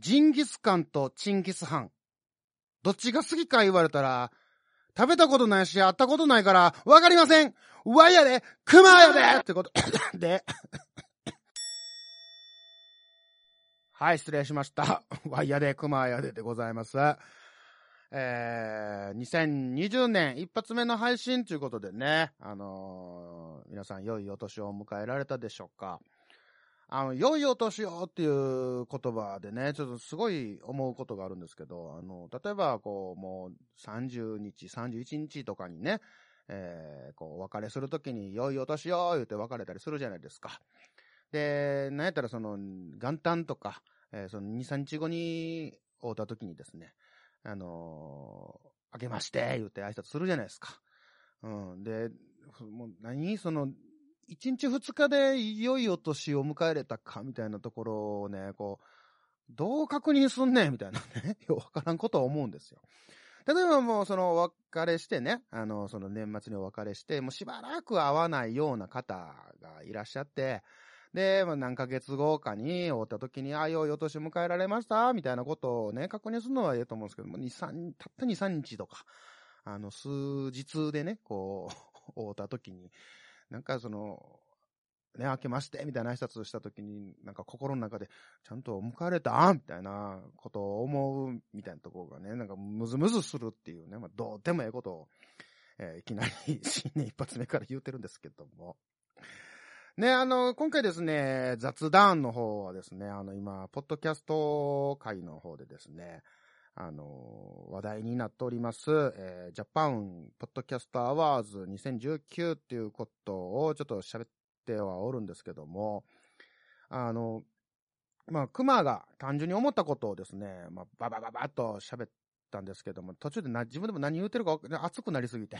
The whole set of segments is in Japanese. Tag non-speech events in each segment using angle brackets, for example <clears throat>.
ジンギスカンとチンギスハン。どっちが好きか言われたら、食べたことないし、会ったことないから、わかりませんワイやでクマやでってこと <coughs> で、<coughs> はい、失礼しました。<coughs> ワイヤでクマやででございます。えー、2020年一発目の配信ということでね、あのー、皆さん良いお年を迎えられたでしょうか。あの、良いお年をっていう言葉でね、ちょっとすごい思うことがあるんですけど、あの、例えば、こう、もう30日、31日とかにね、えー、こう、お別れするときに、良いお年を言うて別れたりするじゃないですか。で、なんやったらその、元旦とか、えー、その2、3日後に会ったときにですね、あのー、あけまして言うて挨拶するじゃないですか。うん。で、もう何その、1日2日でいよいよ年を迎えれたかみたいなところをね、こう、どう確認すんねんみたいなね、<laughs> よくわからんことは思うんですよ。例えばもうそのお別れしてね、あの、その年末にお別れして、もうしばらく会わないような方がいらっしゃって、で、まあ、何ヶ月後かに会った時に、ああ、よいお年迎えられましたみたいなことをね、確認するのはいいと思うんですけども、2、3、たった2、3日とか、あの、数日でね、こう、<laughs> 会った時に、なんかその、ね、明けましてみたいな挨拶をした時に、なんか心の中で、ちゃんと迎えれた？みたいなことを思うみたいなところがね、なんかムズムズするっていうね、まあ、どうでもええことを、えー、いきなり新年一発目から言うてるんですけども。ね、あの、今回ですね、雑談の方はですね、あの、今、ポッドキャスト会の方でですね、あの、話題になっております、えー、ジャパンポッドキャストアワーズ2019っていうことをちょっと喋ってはおるんですけども、あの、まあ、熊が単純に思ったことをですね、まあ、ババババッと喋ったんですけども、途中でな自分でも何言うてるか熱くなりすぎて、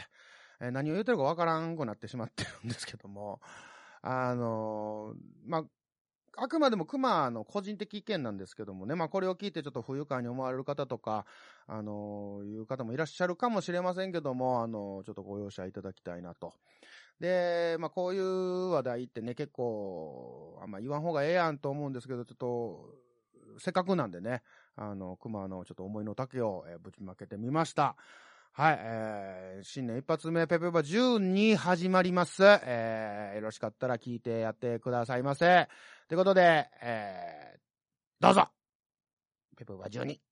えー、何を言うてるかわからんくなってしまってるんですけども、あのまあ、あくまでも熊の個人的意見なんですけどもね、まあこれを聞いてちょっと不愉快に思われる方とか、あのいう方もいらっしゃるかもしれませんけども、あのちょっとご容赦いただきたいなと。で、まあこういう話題ってね、結構、あんま言わん方がええやんと思うんですけど、ちょっと、せっかくなんでね、あの、熊のちょっと思いの丈を、えぶちまけてみました。はい、えー、新年一発目、ペペバ12始まります。えー、よろしかったら聞いてやってくださいませ。ということで、えー、どうぞペプバ12。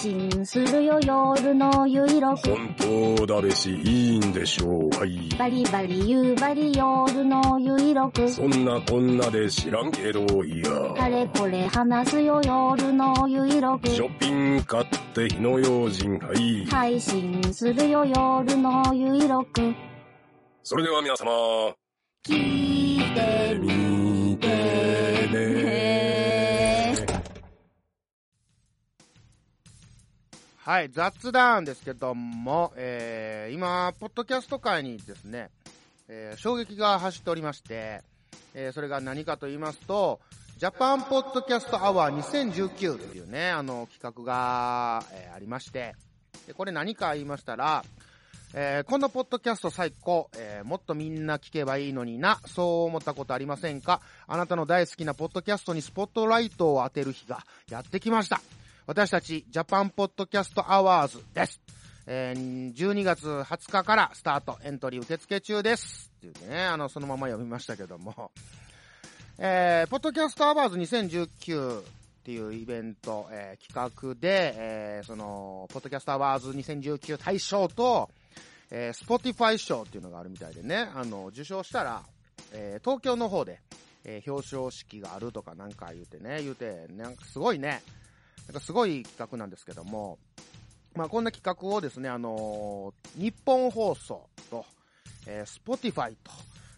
信するよ夜のゆいろく。本当だべしいいんでしょう。はい。バリバリ夕張夜のゆいろく。そんなこんなで知らんけどいや。あれこれ話すよ夜のゆいろく。ショッピング買って火の用心はい。配信するよ夜のゆいろく。それでは皆様。聞はい、雑談ですけども、えー、今、ポッドキャスト界にですね、えー、衝撃が走っておりまして、えー、それが何かと言いますと、ジャパンポッドキャストアワー2019っていうね、あの企画が、えー、ありまして、でこれ何か言いましたら、えー、このポッドキャスト最高、えー、もっとみんな聞けばいいのにな、そう思ったことありませんか？あなたの大好きなポッドキャストにスポットライトを当てる日がやってきました。私たちジャパンポッドキャストアワーズです。えー、12月20日からスタート、エントリー受付中です。っていうね、あの、そのまま読みましたけども。<laughs> えー、ポッドキャストアワーズ2019っていうイベント、えー、企画で、えー、その、ポッドキャストアワーズ2019大賞と、えー、 Spotify 賞っていうのがあるみたいでね、あの、受賞したら、えー、東京の方で、えー、表彰式があるとかなんか言うてね、言うて、なんかすごいね、なんかすごい企画なんですけども、まあ、こんな企画をですね、あのー、ニッポン放送と、えー、Spotify と、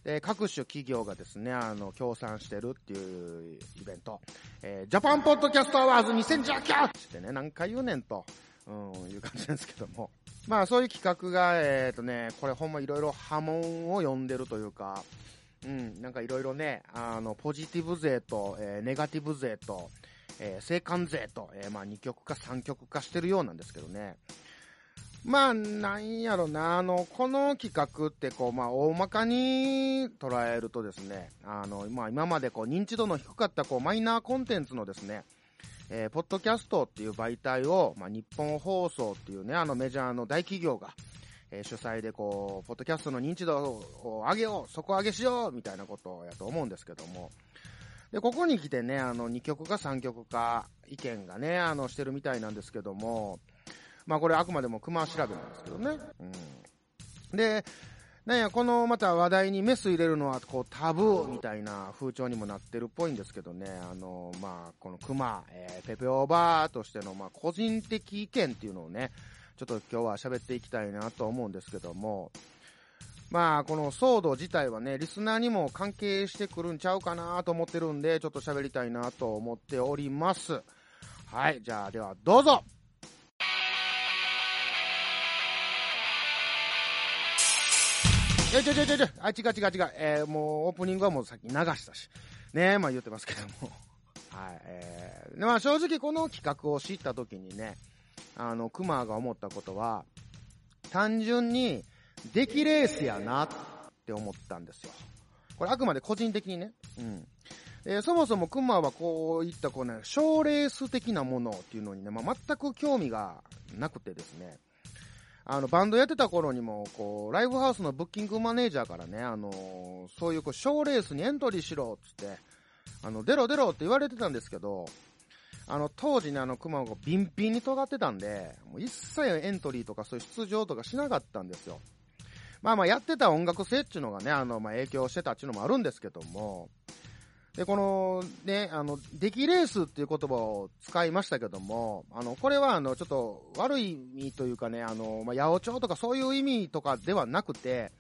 で、各種企業がですね、あの、協賛してるっていうイベント、えー、ジャパンポッドキャストアワーズ2019ってね、何回言うねんと、うん、いう感じなんですけども。まあ、そういう企画が、えっ、とね、これほんまいろいろ波紋を呼んでるというか、うん、なんかいろいろね、あの、ポジティブ勢と、えーネガティブ勢と、えー、生還勢と、えーまあ、2極化、3極化してるようなんですけどね。まあ、なんやろな、あの、この企画って、こう、まあ、大まかに捉えるとですね、あの、まあ、今までこう、認知度の低かった、こう、マイナーコンテンツのですね、えーポッドキャストっていう媒体を、まあ、日本放送っていうね、あのメジャーの大企業が、えー主催でこう、ポッドキャストの認知度を上げよう、底上げしよう、みたいなことやと思うんですけども、で、ここに来てね、あの、2曲か3曲か、意見がね、あの、してるみたいなんですけども、まあこれあくまでも熊調べなんですけどね。うん。で、なんや、このまた話題にメス入れるのは、こう、タブーみたいな風潮にもなってるっぽいんですけどね、あの、まあ、この熊、えーペペオーバーとしての、まあ、個人的意見っていうのをね、ちょっと今日は喋っていきたいなと思うんですけども、まあ、この騒動自体はね、リスナーにも関係してくるんちゃうかなと思ってるんで、ちょっと喋りたいなと思っております。はい、じゃあ、では、どうぞちょちょちょちょちょ、あ、違う違う違う。えー、もうオープニングはもうさっき流したし。ねまあ言ってますけども。<laughs> はい、えー、まあ正直この企画を知った時にね、あの、クマが思ったことは、単純に、出来レースやなって思ったんですよ。これあくまで個人的にね。うん。えーそもそもクマはこういったこうね、賞レース的なものっていうのにね、まあ、全く興味がなくてですね。あの、バンドやってた頃にも、こう、ライブハウスのブッキングマネージャーからね、あのーそういうこう、賞レースにエントリーしろっつって、あの、出ろ出ろって言われてたんですけど、あの、当時ね、あの、熊がビンビンに尖ってたんで、もう一切エントリーとかそういう出場とかしなかったんですよ。まあまあ、やってた音楽性っていうのがね、あの、まあ影響してたっていうのもあるんですけども、で、この、ね、あの、出来レースっていう言葉を使いましたけども、あの、これはあの、ちょっと悪い意味というかね、あの、まあ、八百長とかそういう意味とかではなくて、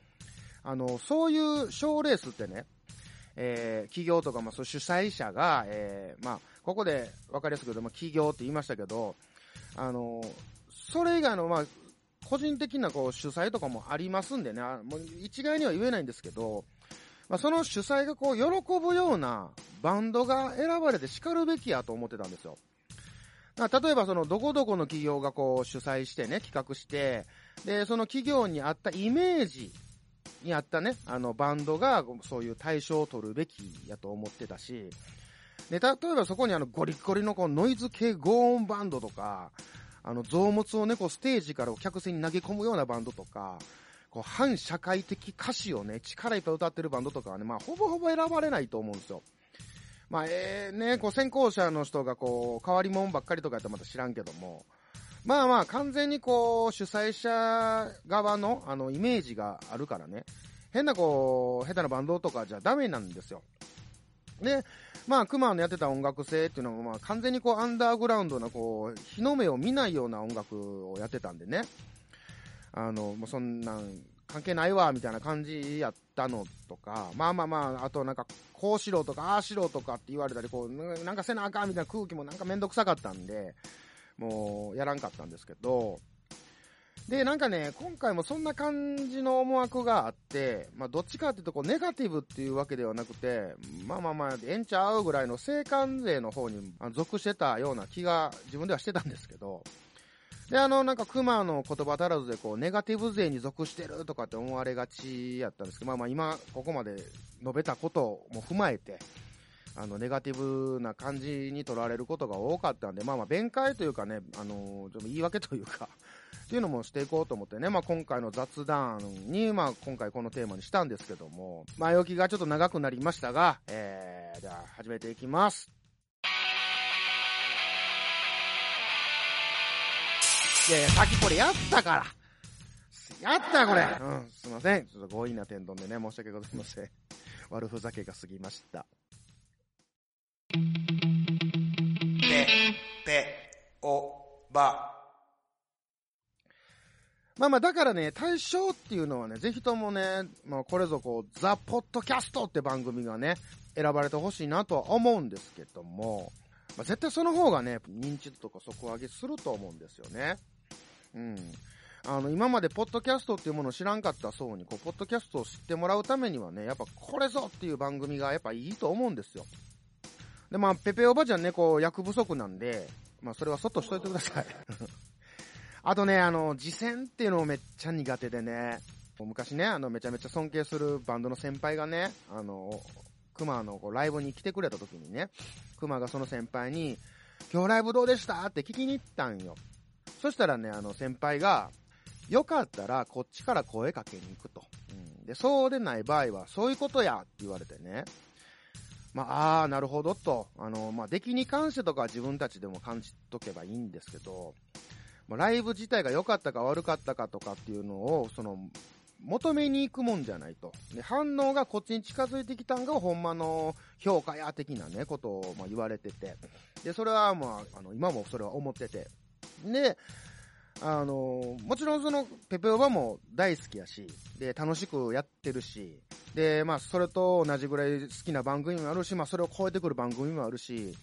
あの、そういう賞レースってね、えー企業とか、まあ、そういう主催者が、えーまあ、ここで分かりやすく言うと、まあ、企業って言いましたけど、あの、それ以外の、まあ、個人的なこう主催とかもありますんでね、もう一概には言えないんですけど、まあ、その主催がこう喜ぶようなバンドが選ばれて叱るべきやと思ってたんですよ。だ例えばそのどこどこの企業がこう主催してね、企画して、で、その企業に合ったイメージに合ったね、あのバンドがそういう対象を取るべきやと思ってたし、で、例えばそこにあのゴリゴリのこうノイズ系ゴーンバンドとか、あの増物をね、こうステージからお客船に投げ込むようなバンドとか、こう反社会的歌詞をね、力いっぱい歌ってるバンドとかはね、まあほぼほぼ選ばれないと思うんですよ。まあえー、ね、こう先行者の人がこう、変わり者ばっかりとかやったらまた知らんけども、まあまあ完全にこう、主催者側のあのイメージがあるからね、変なこう、下手なバンドとかじゃダメなんですよ。で、まあ、クマのやってた音楽性っていうのは、まあ、完全にこう、アンダーグラウンドな、こう、日の目を見ないような音楽をやってたんでね。あの、もうそんなん、関係ないわ、みたいな感じやったのとか、まあまあまあ、あとなんか、こうしろとか、ああしろとかって言われたり、こう、なんかせなあかんみたいな空気もなんかめんどくさかったんで、もう、やらんかったんですけど、で、なんかね、今回もそんな感じの思惑があって、まあ、どっちかっていうと、こう、ネガティブっていうわけではなくて、まあまあまあ、ええんちゃうぐらいの生還税の方に属してたような気が自分ではしてたんですけど、で、あの、なんか、熊の言葉足らずで、こう、ネガティブ税に属してるとかって思われがちやったんですけど、まあまあ、今、ここまで述べたことも踏まえて、あの、ネガティブな感じに取られることが多かったんで、まあまあ、弁解というかね、あの、ちょっと言い訳というか、<laughs> っていうのもしていこうと思ってね、まあ今回の雑談に、まあ今回このテーマにしたんですけども、前置きがちょっと長くなりましたが、えー、じゃあ始めていきます。いやいや、さっきこれやったから。やったこれ。うん、すいません。ちょっと強引な天丼でね、申し訳ございません。悪ふざけが過ぎました。お、ば。まあまあ、だからね、対象っていうのはね、ぜひともね、まあこれぞこう、ザ・ポッドキャストって番組がね、選ばれてほしいなとは思うんですけども、まあ、絶対その方がね、認知度とか底上げすると思うんですよね。うん。あの、今までポッドキャストっていうものを知らんかった層に、こう、ポッドキャストを知ってもらうためにはね、やっぱこれぞっていう番組がやっぱいいと思うんですよ。で、まあ、ペペおばちゃんね、こう、役不足なんで、まあ、それはそっとしといてください。<laughs> あとね、あの、次戦っていうのもめっちゃ苦手でね、昔ね、あの、めちゃめちゃ尊敬するバンドの先輩がね、あの、熊のこうライブに来てくれた時にね、熊がその先輩に、今日ライブどうでした？って聞きに行ったんよ。そしたらね、あの先輩が、よかったらこっちから声かけに行くと。うん、で、そうでない場合は、そういうことやって言われてね。まあ、ああ、なるほどと。あの、まあ、出来に関してとか自分たちでも感じとけばいいんですけど、まあ、ライブ自体が良かったか悪かったかとかっていうのを、その、求めに行くもんじゃないと。で、反応がこっちに近づいてきたんが、ほんまの評価や的なね、ことを、ま、言われてて。で、それはまあ、あの、今もそれは思ってて。で、あの、もちろんその、ペペオバも大好きやし、で、楽しくやってるし、で、まあ、それと同じぐらい好きな番組もあるし、まあ、それを超えてくる番組もあるし、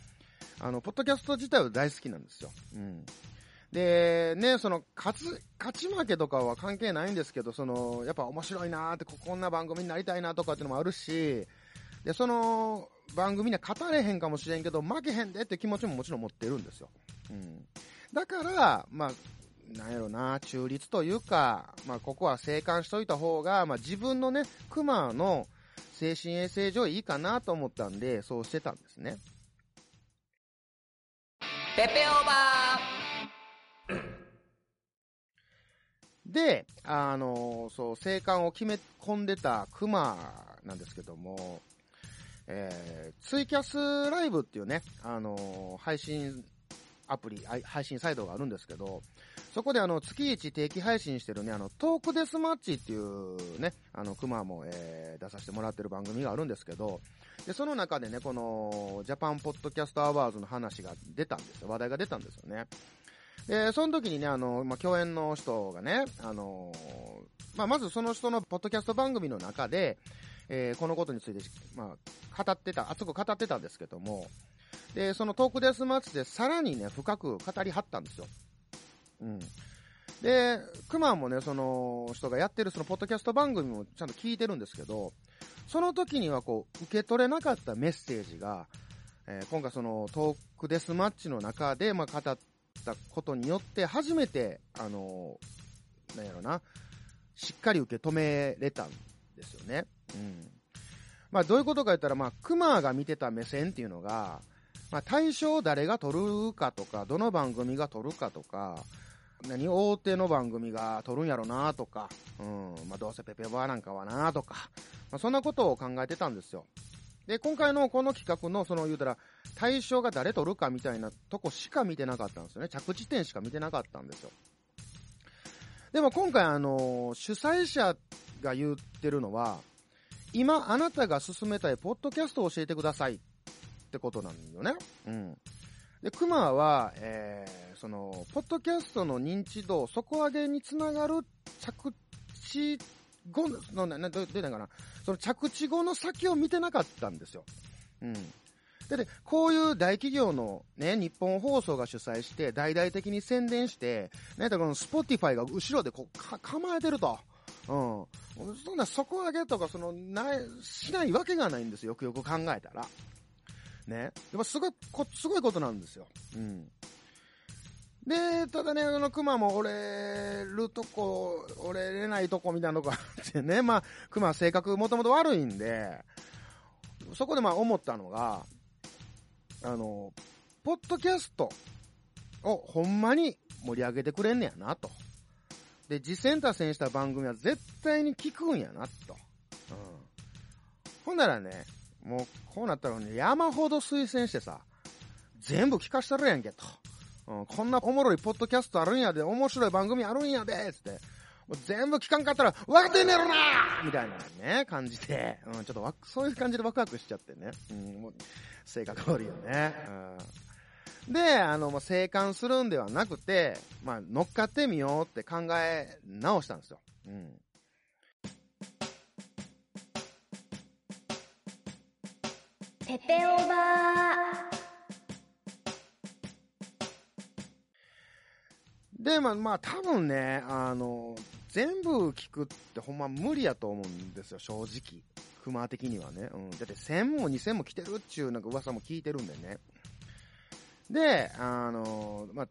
あの、ポッドキャスト自体は大好きなんですよ。うん。で、ね、その、勝つ、勝ち負けとかは関係ないんですけど、その、やっぱ面白いなーって、こんな番組になりたいなとかっていうのもあるし、で、その、番組には勝たれへんかもしれんけど、負けへんでって気持ちももちろん持ってるんですよ。うん。だから、まあ、なんやろな、中立というか、まあ、ここは静観しといた方が、まあ、自分のね、熊の精神衛生上いいかなと思ったんで、そうしてたんですね。ペペオーバ <clears throat> で、あの、そう、生還を決め込んでた熊なんですけども、えー、ツイキャスライブっていうね、あの、配信アプリ、配信サイトがあるんですけど、そこであの、月一定期配信してるね、あの、トークデスマッチっていうね、あの、熊も、えー、出させてもらってる番組があるんですけど、で、その中でね、この、ジャパンポッドキャストアワーズの話が出たんですよ。話題が出たんですよね。で、その時にね、あの、まあ、共演の人がね、あのまあ、まずその人のポッドキャスト番組の中で、えー、このことについて、まあ、語ってた、熱く語ってたんですけども、で、そのトークデスマッチでさらにね、深く語りはったんですよ。うん。で、クマもね、その人がやってるそのポッドキャスト番組もちゃんと聞いてるんですけど、その時にはこう、受け取れなかったメッセージが、えー、今回そのトークデスマッチの中で、まあ、語ったことによって初めて、あのー、なんやろな、しっかり受け止めれたんですよね。うん。まあどういうことか言ったら、まあ熊が見てた目線っていうのが、まあ対象を誰が撮るかとか、どの番組が撮るかとか、何大手の番組が撮るんやろなとか、うん、まあどうせペペバーなんかはなとか、まあそんなことを考えてたんですよ。で、今回のこの企画の、その言うたら、対象が誰取るかみたいなとこしか見てなかったんですよね。着地点しか見てなかったんですよ。でも今回あの、主催者が言ってるのは、今あなたが進めたいポッドキャストを教えてくださいってことなんよね。うん。で、クマは、えー、その、ポッドキャストの認知度、底上げにつながる着地後の、な、な、どう言うかな。その着地後の先を見てなかったんですよ。うん。で、で、こういう大企業のね、日本放送が主催して、大々的に宣伝して、ね、だこの Spotify が後ろでこう、か、構えてると。うん。そんな底上げとか、その、ない、しないわけがないんですよ。よくよく考えたら。ね。でもすごい、こ、すごいことなんですよ。うん。で、ただね、あの、熊も折れるとこ、折れれないとこみたいなのがあってね、<laughs> まあ、熊は性格もともと悪いんで、そこでまあ思ったのが、あの、ポッドキャストをほんまに盛り上げてくれんねやな、と。で、実践達成した番組は絶対に聞くんやな、と。うん。ほんならね、もう、こうなったらね、山ほど推薦してさ、全部聞かしたるやんけ、と。うん、こんなおもろいポッドキャストあるんやで、面白い番組あるんやで、つって。もう全部聞かんかったら、わかってんねやろなみたいなね、感じで、うん、ちょっとわ、そういう感じでワクワクしちゃってね。うん、もう、性格悪いよね。うん。で、あの、まあ、生還するんではなくて、まあ、乗っかってみようって考え直したんですよ。うん。ペペオバで、まあ、まあ、多分ね、あの、全部聞くってほんま無理やと思うんですよ、正直。熊的にはね。うん。だって1000も2000も来てるっちゅうなんか噂も聞いてるんでね。で、あの、まあ、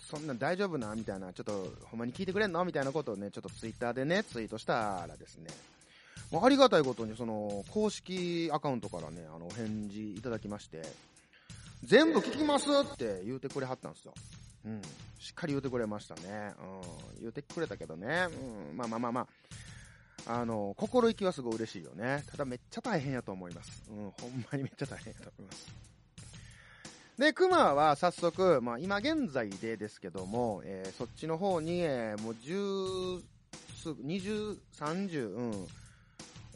そんな大丈夫なみたいな、ちょっと、ほんまに聞いてくれんのみたいなことをね、ちょっとツイッターでね、ツイートしたらですね、もうありがたいことに、その、公式アカウントからね、あの、お返事いただきまして、全部聞きますって言うてくれはったんですよ。うん。しっかり言うてくれましたね。うん。言うてくれたけどね。うん。まあまあまあまあ。あの、心意気はすごい嬉しいよね。ただめっちゃ大変やと思います。うん。ほんまにめっちゃ大変やと思います。で、熊は早速、まあ今現在でですけども、えーそっちの方に、えーもう10、す20、30、うん。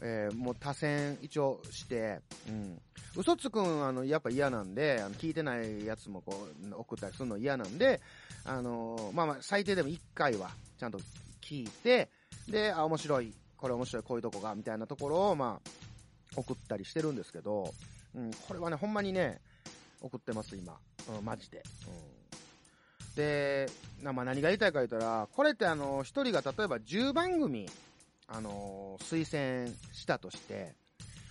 えーもう多選一応して、うん。嘘つくん、あの、やっぱ嫌なんで、あの聞いてないやつもこう、送ったりするの嫌なんで、あのーまあまあ、最低でも1回は、ちゃんと聞いて、で、あ、面白い、これ面白い、こういうとこが、みたいなところを、まあ、送ったりしてるんですけど、うん、これはね、ほんまにね、送ってます、今。うん、マジで。うん。で、まあ、何が言いたいか言ったら、これってあの、一人が例えば10番組、あのー推薦したとして、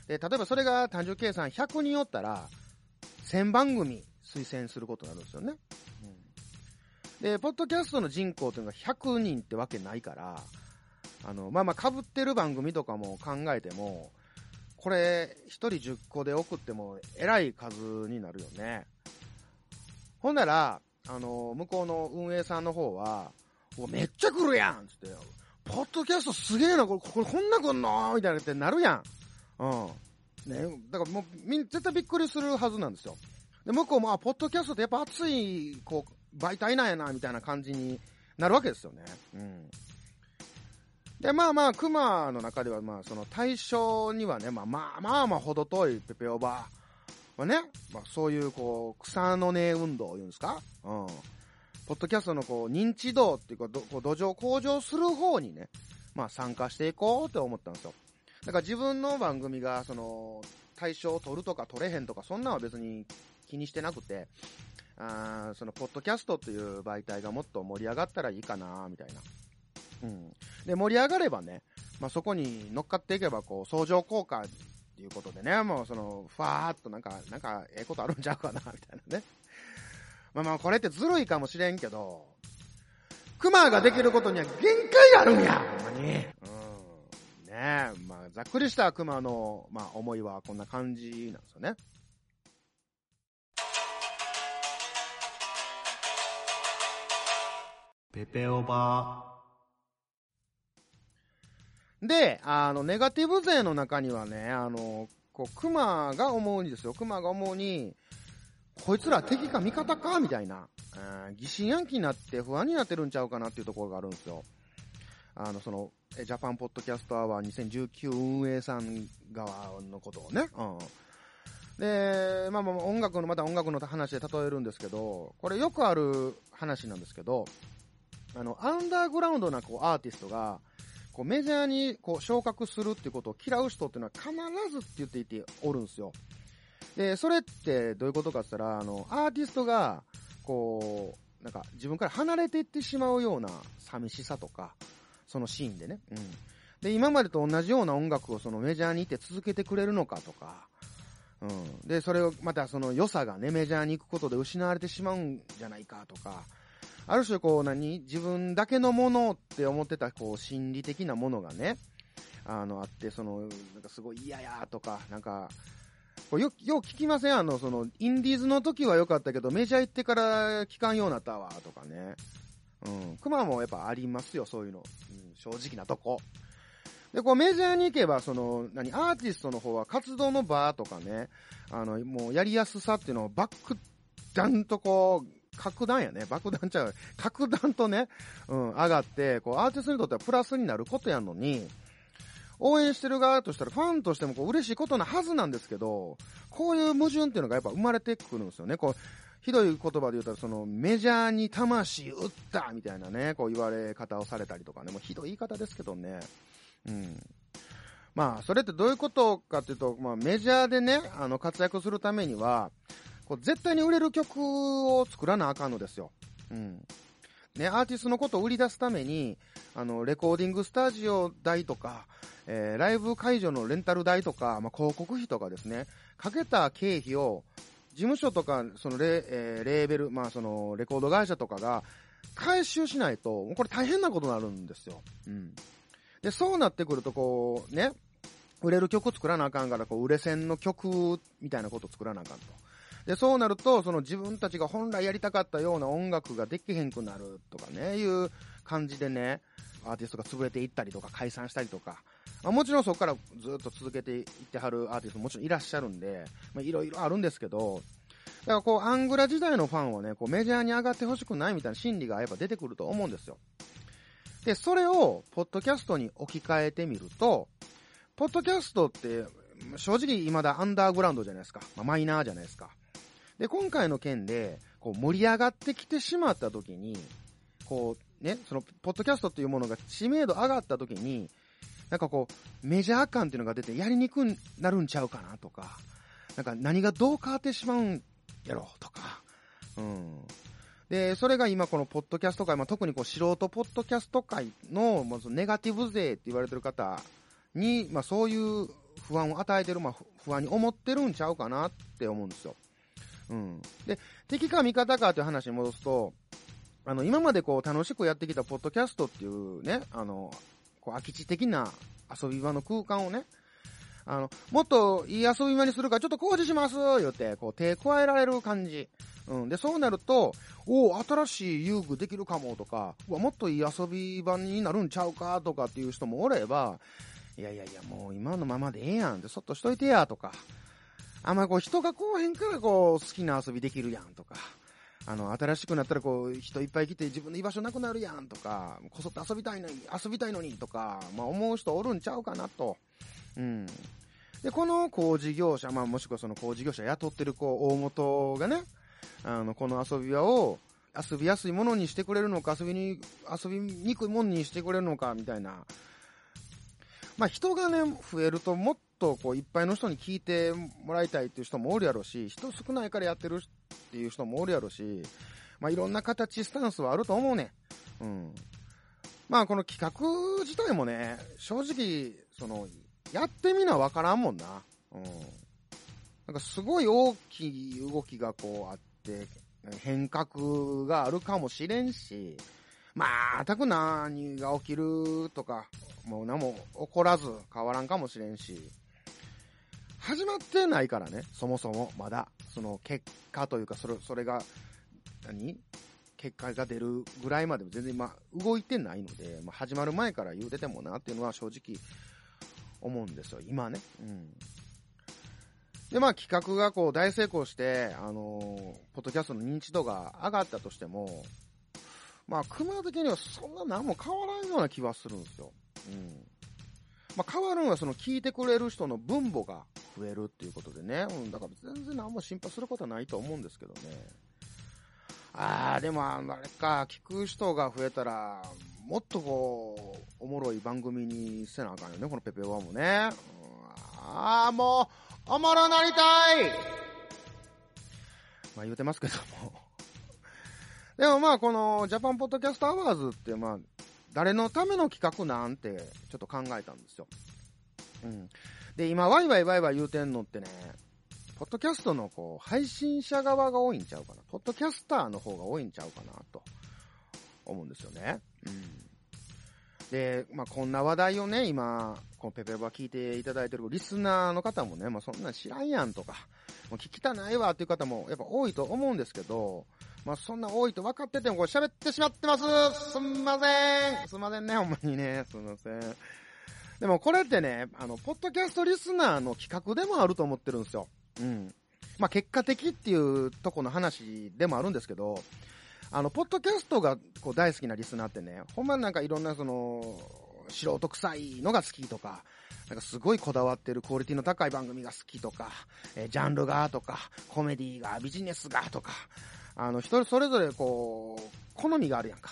で、例えばそれが単純計算100人おったら、1000番組推薦することになるんですよね。うん。で、ポッドキャストの人口というのが100人ってわけないから、あの、まあまあ、被ってる番組とかも考えても、これ、1人10個で送っても、えらい数になるよね。ほんなら、あの、向こうの運営さんの方は、めっちゃ来るやんつって、ポッドキャストすげえな、これ、これこんな来んのみたいなってなるやん。うん。ね、だからもう、みん、絶対びっくりするはずなんですよ。で、向こうも、あ、ポッドキャストってやっぱ熱い、こう、媒体なんやな、みたいな感じになるわけですよね。うん。で、まあまあ、熊の中では、まあ、その対象にはね、まあまあまあまあ、ほど遠いペペオバはね、まあそういう、こう、草の根運動を言うんですか？うん。ポッドキャストのこう、認知度っていうか、どこう土壌向上する方にね、まあ参加していこうって思ったんですよ。だから自分の番組が、その、対象を取るとか取れへんとか、そんなんは別に気にしてなくて、あその、ポッドキャストっていう媒体がもっと盛り上がったらいいかな、みたいな。うん。で、盛り上がればね、まあ、そこに乗っかっていけば、こう、相乗効果っていうことでね、もうその、ふわーっとなんか、なんか、ええことあるんちゃうかな、みたいなね。まあまあ、これってずるいかもしれんけど、クマができることには限界があるんやほんまに。うん。ねえ、まあ、ざっくりしたクマの、まあ、思いはこんな感じなんですよね。ペペオバで、あの、ネガティブ勢の中にはね、あの、こう、クマが思うにですよ、クマが思うに、こいつら敵か味方かみたいな、疑心暗鬼になって不安になってるんちゃうかなっていうところがあるんですよ。あの、その、ジャパンポッドキャストアワー2019運営さん側のことをね。うん。で、まあまあ音楽の、また音楽の話で例えるんですけど、これよくある話なんですけど、あの、アンダーグラウンドなこうアーティストが、こうメジャーにこう昇格するっていうことを嫌う人っていうのは必ずって言っていておるんですよ。で、それってどういうことかって言ったら、あの、アーティストが、こう、なんか自分から離れていってしまうような寂しさとか、そのシーンでね。うん。で、今までと同じような音楽をそのメジャーにいて続けてくれるのかとか、うん。で、それをまたその良さがね、メジャーに行くことで失われてしまうんじゃないかとか、ある種こう何？自分だけのものって思ってたこう心理的なものがね、あの、あって、その、なんかすごい嫌やとか、なんか、こうよ、よう聞きません？あの、その、インディーズの時は良かったけど、メジャー行ってから聞かんようになったわ、とかね。うん。熊もやっぱありますよ、そういうの。うん、正直なとこ。で、こうメジャーに行けば、その、何、アーティストの方は活動の場とかね、あの、もうやりやすさっていうのをバックダンとこう、格段やね。爆弾ちゃう。格段とね、うん、上がって、こう、アーティストにとってはプラスになることやのに、応援してる側としたら、ファンとしてもこう嬉しいことなはずなんですけど、こういう矛盾っていうのがやっぱ生まれてくるんですよね。こう、ひどい言葉で言うと、その、メジャーに魂打ったみたいなね、こう言われ方をされたりとかね、もうひどい言い方ですけどね。うん。まあ、それってどういうことかっていうと、まあ、メジャーでね、あの、活躍するためには、こう、絶対に売れる曲を作らなあかんのですよ。うん。ね、アーティストのことを売り出すために、あの、レコーディングスタジオ代とか、えー、ライブ会場のレンタル代とか、まあ、広告費とかですね、かけた経費を、事務所とか、そのレ,、えー、レーベル、まあ、その、レコード会社とかが、回収しないと、もうこれ大変なことになるんですよ。うん。で、そうなってくると、こう、ね、売れる曲作らなあかんから、こう、売れ線の曲みたいなこと作らなあかんと。で、そうなると、その自分たちが本来やりたかったような音楽ができへんくなるとかね、いう感じでね、アーティストが潰れていったりとか、解散したりとか、まあ、もちろんそこからずっと続けていってはるアーティストももちろんいらっしゃるんで、ま、いろいろあるんですけど、だからこう、アングラ時代のファンをね、こうメジャーに上がってほしくないみたいな心理がやっぱ出てくると思うんですよ。で、それを、ポッドキャストに置き換えてみると、ポッドキャストって、正直未だアンダーグラウンドじゃないですか。まあ、マイナーじゃないですか。で、今回の件で、こう盛り上がってきてしまった時に、こうね、その、ポッドキャストっていうものが知名度上がった時に、なんかこう、メジャー感っていうのが出てやりにくくなるんちゃうかなとか、なんか何がどう変わってしまうんやろうとか、うん。で、それが今このポッドキャスト界、まあ、特にこう素人ポッドキャスト界の、まあ、ネガティブ勢って言われてる方に、まあ、そういう不安を与えてる、まあ、不安に思ってるんちゃうかなって思うんですよ。うん。で、敵か味方かという話に戻すと、あの、今までこう楽しくやってきたポッドキャストっていうね、あの、こう空き地的な遊び場の空間をね、あの、もっといい遊び場にするからちょっと工事します言って、こう手加えられる感じ。うん。で、そうなると、おお、新しい遊具できるかもとか、うわ、もっといい遊び場になるんちゃうかとかっていう人もおれば、いやいやいや、もう今のままでええやんって、そっとしといてやとか、あんまこう人がこうへんからこう好きな遊びできるやんとか、あの、新しくなったらこう人いっぱい来て自分の居場所なくなるやんとか、こそっと遊びたいのに、遊びたいのにとか、まあ思う人おるんちゃうかなと。うん。で、この工事業者、まあもしくはその工事業者雇ってるこう大元がね、あの、この遊び場を遊びやすいものにしてくれるのか、遊びに、遊びにくいものにしてくれるのか、みたいな。まあ人がね、増えるともっとこういっぱいの人に聞いてもらいたいっていう人もおるやろし、人少ないからやってるっていう人もおるやろし、まあいろんな形、スタンスはあると思うね。うん。まあこの企画自体もね、正直、その、やってみなわからんもんな。うん。なんかすごい大きい動きがこうあって、変革があるかもしれんし、まあ、たく何が起きるとか、もう何も起こらず変わらんかもしれんし、始まってないからね、そもそも、まだ。その結果というか、それ、それが、何？結果が出るぐらいまでも全然今、動いてないので、まあ、始まる前から言うててもなっていうのは正直思うんですよ、今ね。うん。で、まあ企画がこう大成功して、あのーポッドキャストの認知度が上がったとしても、まあ、熊的にはそんな何も変わらんような気はするんですよ。うん。まあ、変わるのはその聞いてくれる人の分母が増えるっていうことでね。うん、だから全然何も心配することはないと思うんですけどね。あー、でもあれか、聞く人が増えたら、もっとこう、おもろい番組にせなあかんよね、このペペワもね。うん、あー、もう、おもろなりたいまあ言うてますけども。<laughs> でもまあこのジャパンポッドキャストアワーズってまあ誰のための企画なんてちょっと考えたんですよ。うん。で今ワイワイワイワイ言うてんのってね、ポッドキャストのこう配信者側が多いんちゃうかな。ポッドキャスターの方が多いんちゃうかなと思うんですよね。うん。で、まあこんな話題をね、今、このペペバ聞いていただいてるリスナーの方もね、まあそんなん知らんやんとか、もう聞きたないわっていう方もやっぱ多いと思うんですけど、まあそんな多いと分かっててもこれ喋ってしまってますすんませんすんませんね、ほんまにね。すんません。でもこれってね、あの、ポッドキャストリスナーの企画でもあると思ってるんですよ。うん。まあ結果的っていうとこの話でもあるんですけど、あの、ポッドキャストがこう大好きなリスナーってね、ほんまなんかいろんなその、素人臭いのが好きとか、なんかすごいこだわってるクオリティの高い番組が好きとか、えージャンルがとか、コメディが、ビジネスがとか、あの、人それぞれこう、好みがあるやんか。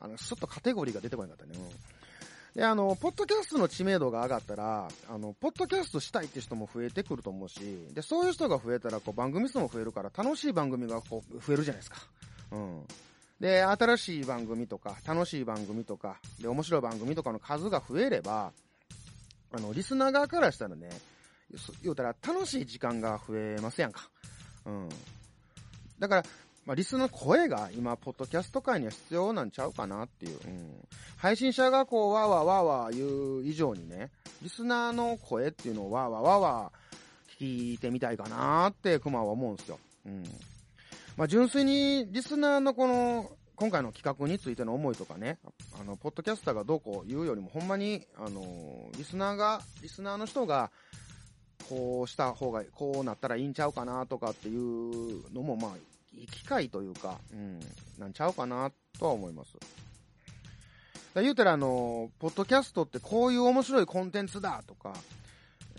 あの、ちょっとカテゴリーが出てこなかったね。うんで、あの、ポッドキャストの知名度が上がったら、あの、ポッドキャストしたいって人も増えてくると思うし、で、そういう人が増えたら、こう、番組数も増えるから、楽しい番組がこう、増えるじゃないですか。うん。で、新しい番組とか、楽しい番組とか、で、面白い番組とかの数が増えれば、あの、リスナー側からしたらね、言うたら楽しい時間が増えますやんか。うん。だから、まあ、リスの声が今、ポッドキャスト界には必要なんちゃうかなっていう。うん。配信者がこう、わーわーわーわー言う以上にね、リスナーの声っていうのをわーわーわーわー聞いてみたいかなって、クマは思うんですよ。うん。まあ、純粋にリスナーのこの、今回の企画についての思いとかね、あの、ポッドキャスターがどうこう言うよりも、ほんまに、あの、リスナーが、リスナーの人が、こうした方が、こうなったらいいんちゃうかなとかっていうのも、まあ、機会というか、うん、なんちゃうかなとは思います。だ言うたら、あの、ポッドキャストってこういう面白いコンテンツだとか、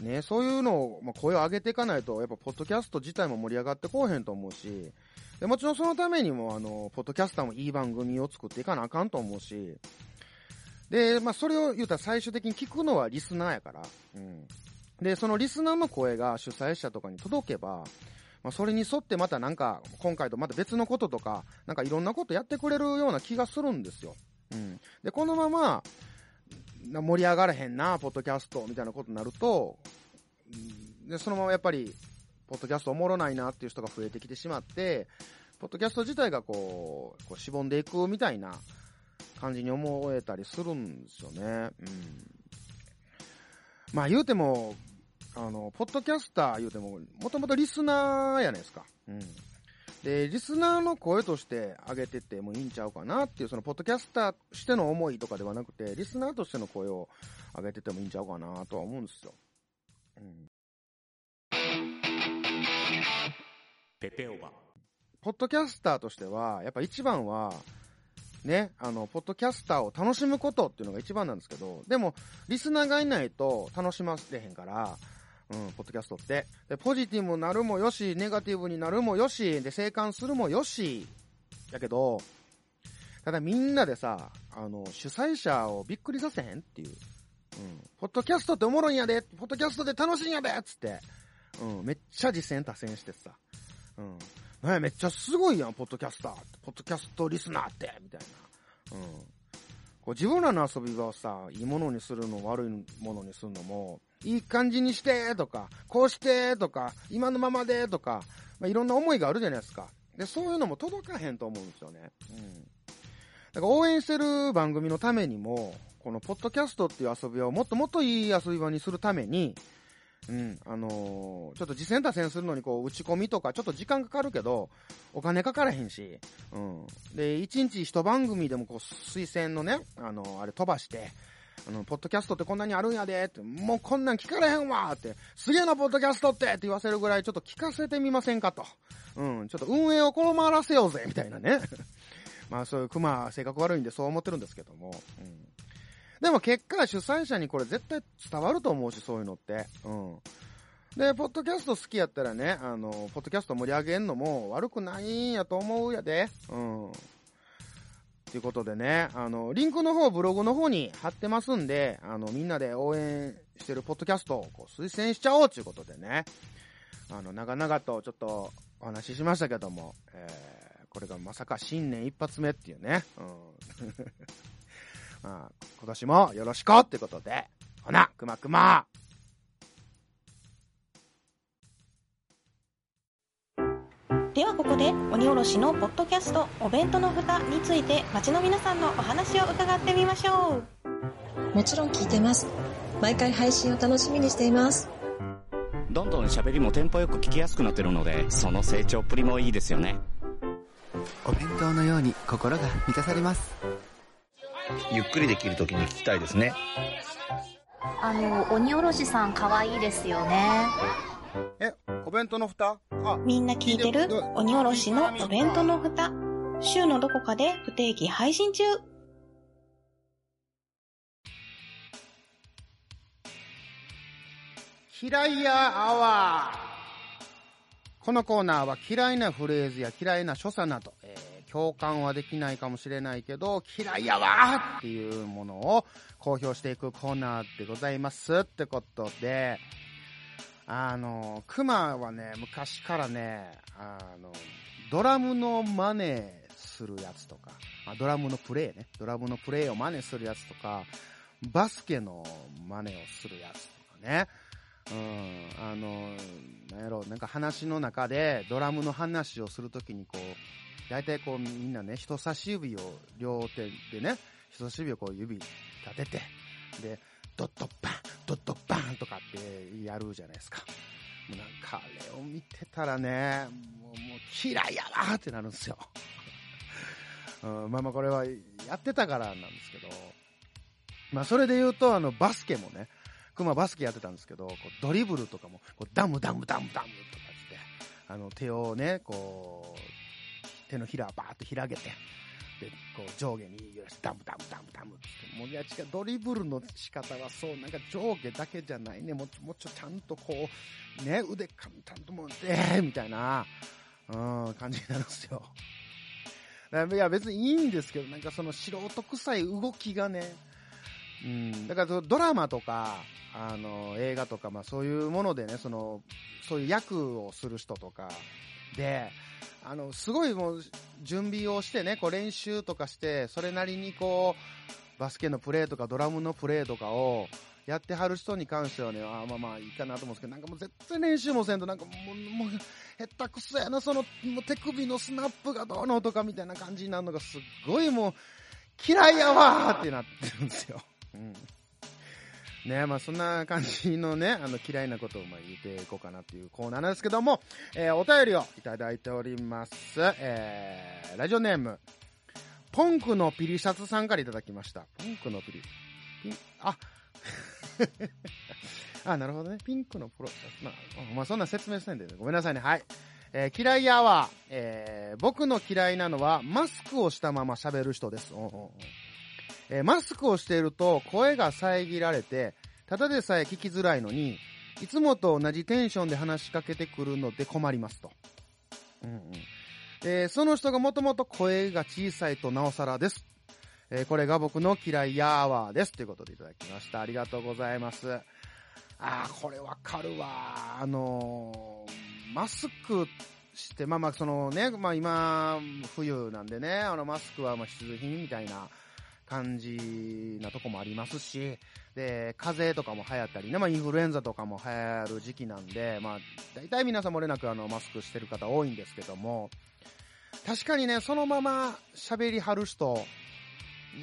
ね、そういうのを、まあ、声を上げていかないと、やっぱ、ポッドキャスト自体も盛り上がってこうへんと思うし、でもちろんそのためにも、あの、ポッドキャスターもいい番組を作っていかなあかんと思うし、で、まあ、それを言うたら最終的に聞くのはリスナーやから、うん。で、そのリスナーの声が主催者とかに届けば、まあ、それに沿ってまたなんか、今回とまた別のこととか、なんかいろんなことやってくれるような気がするんですよ。うん。で、このまま、盛り上がらへんな、ポッドキャスト、みたいなことになると、で、そのままやっぱり、ポッドキャストおもろないなっていう人が増えてきてしまって、ポッドキャスト自体がこう、こうしぼんでいくみたいな感じに思えたりするんですよね。うん。まあ言うても、あの、ポッドキャスター言うても、もともとリスナーやないですか。うん。で、リスナーの声として上げてってもいいんちゃうかなっていう、その、ポッドキャスターとしての思いとかではなくて、リスナーとしての声を上げてってもいいんちゃうかなとは思うんですよ。うん。ペペオバ。ポッドキャスターとしては、やっぱ一番は、ね、あの、ポッドキャスターを楽しむことっていうのが一番なんですけど、でも、リスナーがいないと楽しませへんから、うん、ポッドキャストって。で、ポジティブになるもよし、ネガティブになるもよし、で、生還するもよし、やけど、ただみんなでさ、あの、主催者をびっくりさせへんっていう。うん、ポッドキャストっておもろいんやで、ポッドキャストで楽しいんやでつって、うん、めっちゃ実践多戦してさ、うん。ねめっちゃすごいやん、ポッドキャスターって。ポッドキャストリスナーって、みたいな。うん。こう自分らの遊び場をさ、いいものにするの、悪いものにするのも、いい感じにして、とか、こうして、とか、今のままで、とか、まあ、いろんな思いがあるじゃないですか。で、そういうのも届かへんと思うんですよね。うん。だから応援してる番組のためにも、このポッドキャストっていう遊び場をもっともっといい遊び場にするために、うん、あのーちょっと実践打線するのにこう、打ち込みとかちょっと時間かかるけど、お金かからへんし、うん。で、一日一番組でもこう、推薦のね、あのーあれ飛ばして、あの、ポッドキャストってこんなにあるんやで、って、もうこんなん聞かれへんわって、すげえな、ポッドキャストってって言わせるぐらいちょっと聞かせてみませんかと。うん、ちょっと運営を困らせようぜ、みたいなね。<laughs> まあそういう熊、性格悪いんでそう思ってるんですけども。うん。でも結果、主催者にこれ絶対伝わると思うし、そういうのって。うん。で、ポッドキャスト好きやったらね、あの、ポッドキャスト盛り上げんのも悪くないんやと思うやで。うん。ということでね、あの、リンクの方、ブログの方に貼ってますんで、あの、みんなで応援してるポッドキャストをこう推薦しちゃおうということでね、あの、長々とちょっとお話ししましたけども、えー、これがまさか新年一発目っていうね、うん。<laughs> まあ、今年もよろしくってことで、ほな、くまくまではここで鬼おろしのポッドキャストお弁当の蓋について街の皆さんのお話を伺ってみましょうもちろん聞いてます。毎回配信を楽しみにしています。どんどん喋りもテンポよく聞きやすくなってるので、その成長っぷりもいいですよね。お弁当のように心が満たされます。ゆっくりできるときに聞きたいですね。あの、鬼おろしさん可愛いですよね。え、お弁当の蓋？あ、みんな聞いてる？鬼おろしのお弁当の蓋。週のどこかで不定期配信中。嫌いや。このコーナーは嫌いなフレーズや嫌いな所作など、えー、共感はできないかもしれないけど、嫌いやわーっていうものを公表していくコーナーでございます。ってことで、あの、熊はね、昔からね、あの、ドラムの真似するやつとか、まあ、ドラムのプレイね、ドラムのプレイを真似するやつとか、バスケの真似をするやつとかね、うん、あの、なんやろ、なんか話の中でドラムの話をするときにこう、大体こうみんなね、人差し指を両手でね、人差し指をこう指立てて、で、ドッドッバン、ドッドッバンとかってやるじゃないですか。もうなんかあれを見てたらね、もうもう嫌いやわってなるんですよ。うん、まあまあこれはやってたからなんですけど、まあそれで言うとあのバスケもね、熊バスケやってたんですけど、こうドリブルとかも、こうダムダムダムダムとかって、あの手をね、こう、手のひらをバーッと広げて、で、こう上下に揺らしてダムダムダムダムって。もういや違う、ドリブルの仕方はそう、なんか上下だけじゃないね。もう、もうちょ、ちゃんとこう、ね、腕かんたんともう、えーみたいな、うん、感じになるんですよ。<laughs> いや、別にいいんですけど、なんかその素人臭い動きがね、うん、だからドラマとか、あの、映画とか、まあそういうものでね、その、そういう役をする人とかで、あの、すごいもう、準備をしてね、こう練習とかして、それなりにこう、バスケのプレーとかドラムのプレーとかを、やってはる人に関してはね、あまあまあいいかなと思うんですけど、なんかもう絶対練習もせんと、なんかもう、もう、下手くそやな、その、もう手首のスナップがどうのとかみたいな感じになるのがすっごいもう、嫌いやわーってなってるんですよ。うん。ねまあそんな感じのね、<laughs> あの嫌いなことをまあ言っていこうかなっていうコーナーなんですけども、えー、お便りをいただいております。えー、ラジオネーム、ポンクのピリシャツさんからいただきました。ポンクのピリ、ピ、あ、<laughs> あ、なるほどね。ピンクのプロ、まあ、まあ、そんな説明せんで、ねごめんなさいね。はい。えー、嫌いやは、えー、僕の嫌いなのは、マスクをしたまま喋る人です。おうおうおうえー、マスクをしていると声が遮られて、ただでさえ聞きづらいのに、いつもと同じテンションで話しかけてくるので困りますと。うんうんえー、その人がもともと声が小さいとなおさらです。えー、これが僕の嫌いやーわーです。ということでいただきました。ありがとうございます。ああ、これわかるわあのー、マスクして、まあまあそのね、まあ今、冬なんでね、あのマスクはまあ必需品みたいな、感じなとこもありますし、で、風邪とかも流行ったりね、まあインフルエンザとかも流行る時期なんで、まあ大体皆さんもれなくあのマスクしてる方多いんですけども、確かにね、そのまま喋りはる人、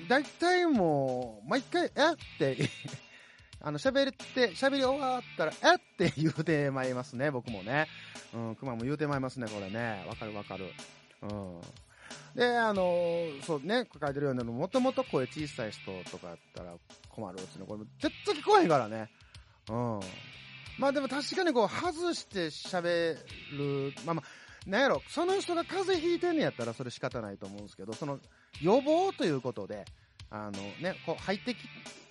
大体もう、毎回、えって <laughs> あの、喋って、喋り終わったら、えって言うてまいりますね、僕もね。うん、熊も言うてまいりますね、これね。わかるわかる。うん。で、あの、そうね、書いてるように、もともと声小さい人とかやったら困るっていうの、これ絶対聞こえへんからね。うん。まあでも確かにこう、外して喋る、まあまあ、なんやろ、その人が風邪ひいてんねやったらそれ仕方ないと思うんですけど、その予防ということで、あのね、こう入ってき、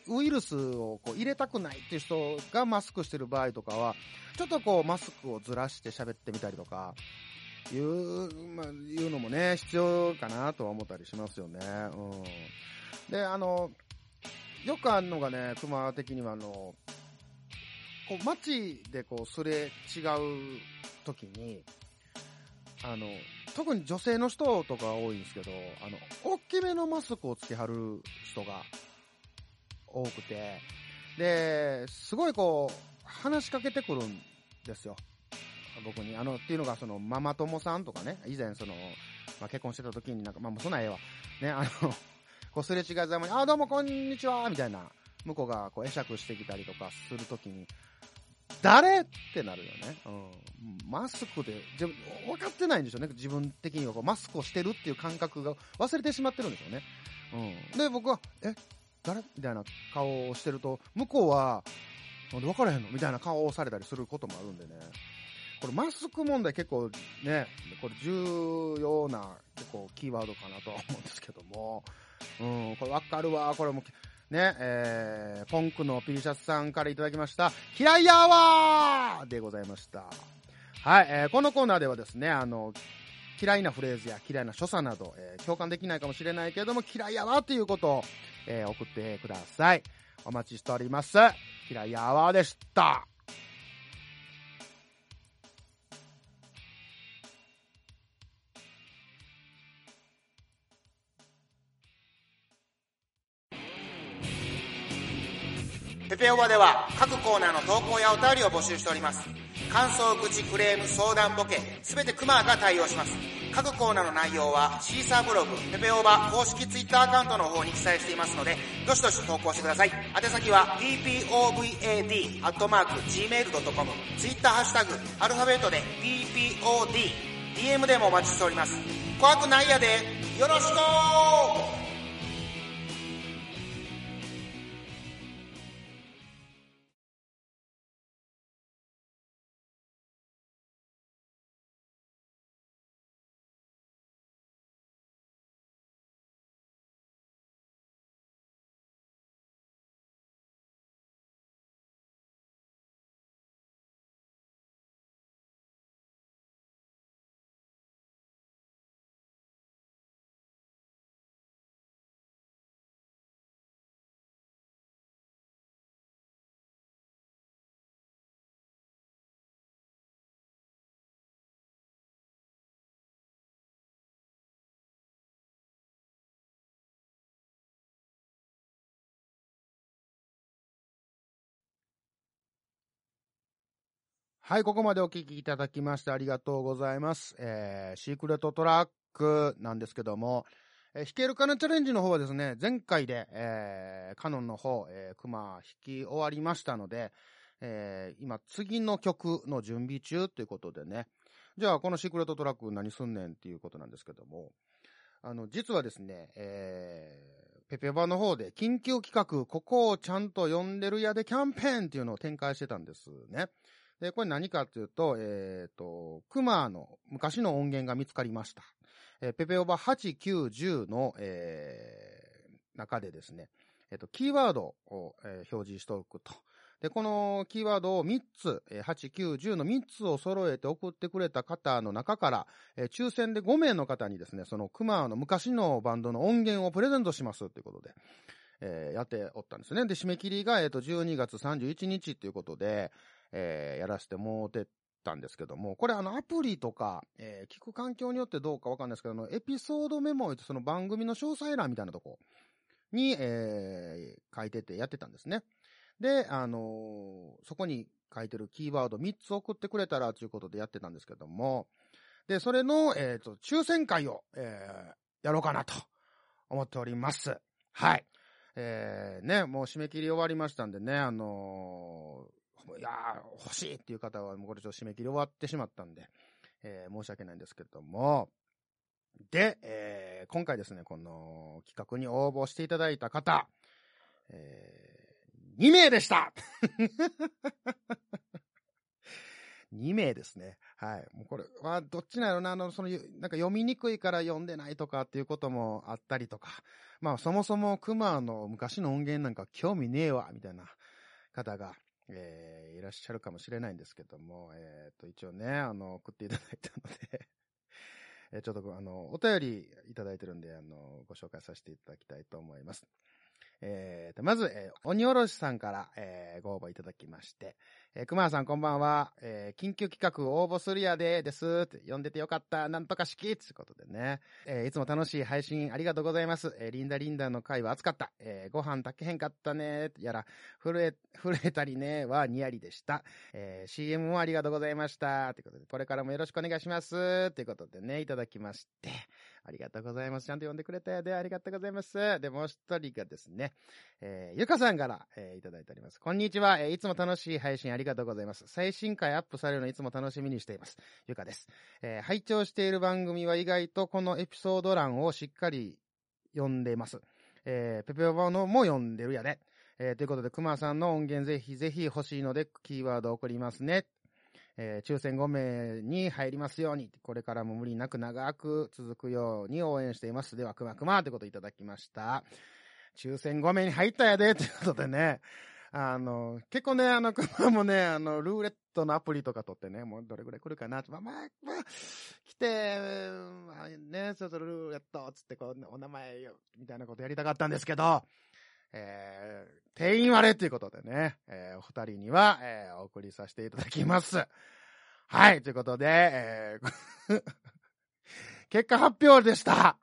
ウイルスをこう入れたくないっていう人がマスクしてる場合とかは、ちょっとこうマスクをずらして喋ってみたりとか、いう、まあ、いうのもね、必要かなとは思ったりしますよね。うん。で、あの、よくあるのがね、熊的にはあの、こう、街でこう、すれ違う時に、あの、特に女性の人とか多いんですけど、あの、大きめのマスクをつけはる人が多くて、で、すごいこう、話しかけてくるんですよ。僕に。あの、っていうのが、その、ママ友さんとかね、以前、その、まあ、結婚してた時になんか、まあ、もうそんなええわ。ね、あの、<laughs> こう、すれ違いざまに、あ、どうもこんにちはみたいな、向こうが、こう、会釈してきたりとかするときに、誰？ってなるよね。うん。マスクで、自分、分かってないんでしょうね。自分的にはこうマスクをしてるっていう感覚が忘れてしまってるんでしょうね。うん。で、僕は、え、誰？みたいな顔をしてると、向こうは、なんで分からへんの？みたいな顔をされたりすることもあるんでね。これマスク問題結構ね、これ重要な結構キーワードかなとは思うんですけども、うん、これわかるわ、これも、ね、えー、ポンクのピリシャスさんからいただきました、嫌いやわーでございました。はい、えーこのコーナーではですね、あの、嫌いなフレーズや嫌いな所作など、えー共感できないかもしれないけれども、嫌いやわっていうことを、えー送ってください。お待ちしております。嫌いやわでした。ペペオバでは各コーナーの投稿やお便りを募集しております。感想、愚痴、クレーム、相談、ボケ、すべてクマが対応します。各コーナーの内容はシーサーブログ、ペペオバ公式ツイッターアカウントの方に記載していますので、どしどし投稿してください。宛先は ppovad.gmail.com、ツイッターハッシュタグ、アルファベットで ppod、DM でもお待ちしております。怖くないやで、よろしくはい、ここまでお聞きいただきましてありがとうございます。えー、シークレットトラックなんですけども、えー弾けるかなチャレンジの方はですね、前回で、えー、カノンの方、えー、クマ弾き終わりましたので、えー、今次の曲の準備中ということでね、じゃあこのシークレットトラック何すんねんっていうことなんですけども、あの、実はですね、えー、ペペバの方で緊急企画、ここをちゃんと読んでるやでキャンペーンっていうのを展開してたんですね。で、これ何かっていうと、えっ、と、クマの昔の音源が見つかりました。えーペペオバ8、9、10の、えー中でですね、えっ、と、キーワードを、え表示しておくと。で、このキーワードを3つ、8、9、10の3つを揃えて送ってくれた方の中から、え抽選で5名の方にですね、そのクマの昔のバンドの音源をプレゼントしますということで、えーやっておったんですね。で、締め切りが、えっ、と、12月31日ということで、えーやらせてもうてたんですけども、これあのアプリとか、えー聞く環境によってどうかわかんないですけど、あのエピソードメモ、その番組の詳細欄みたいなとこに、えー書いててやってたんですね。で、あのーそこに書いてるキーワード3つ送ってくれたらということでやってたんですけども、で、それの、えっ、と、抽選会を、えやろうかなと思っております。はい。えーね、もう締め切り終わりましたんでね、あのーいやー欲しいっていう方は、もうこれちょっと締め切り終わってしまったんで、えー申し訳ないんですけれども、で、えー今回ですね、この企画に応募していただいた方、えー2名でした <laughs> 2名ですね。はい。もうこれはどっちなんやろな、あの、その、なんか読みにくいから読んでないとかっていうこともあったりとか、まあそもそもクマの昔の音源なんか興味ねえわ、みたいな方が、えーいらっしゃるかもしれないんですけども、えっ、と、一応ね、あの、送っていただいたので、<laughs> えーちょっと、あの、お便りいただいてるんで、あの、ご紹介させていただきたいと思います。えーと、まず、えー鬼おろしさんから、えーご応募いただきまして、えー、熊谷さんこんばんは、えー緊急企画応募するやで、です、って呼んでてよかった、なんとか式ということでね、えーいつも楽しい配信ありがとうございます。えーリンダリンダの回は熱かった。えーご飯炊けへんかったね、やら、震え、震えたりね、はニヤリでした。えー CM もありがとうございました。ということで、これからもよろしくお願いします。ということでね、いただきまして、ありがとうございます。ちゃんと呼んでくれたよで、ありがとうございます。で、もう一人がですね、えーゆかさんから、えーいただいております。こんにちは、えーいつも楽しい配信ありがとうございます。最新回アップされるのいつも楽しみにしています。ゆかです。えー拝聴している番組は意外とこのエピソード欄をしっかり読んでいます。えーペペオバのも読んでるやで。えーということで、熊さんの音源ぜひぜひ欲しいので、キーワード送りますね。えー抽選5名に入りますように、これからも無理なく長く続くように応援しています。では、くまくまということいただきました。抽選5名に入ったやで、ということでね。あの、結構ね、あの、熊もね、あの、ルーレットのアプリとか取ってね、もうどれぐらい来るかなまあ、まあ、まあ、来て、まあ、ね、そろそろルーレット、つってこう、お名前みたいなことやりたかったんですけど、えー、定員割れということでね、えー、お二人には、えー、お送りさせていただきます。はい、ということで、えー、<laughs> 結果発表でした。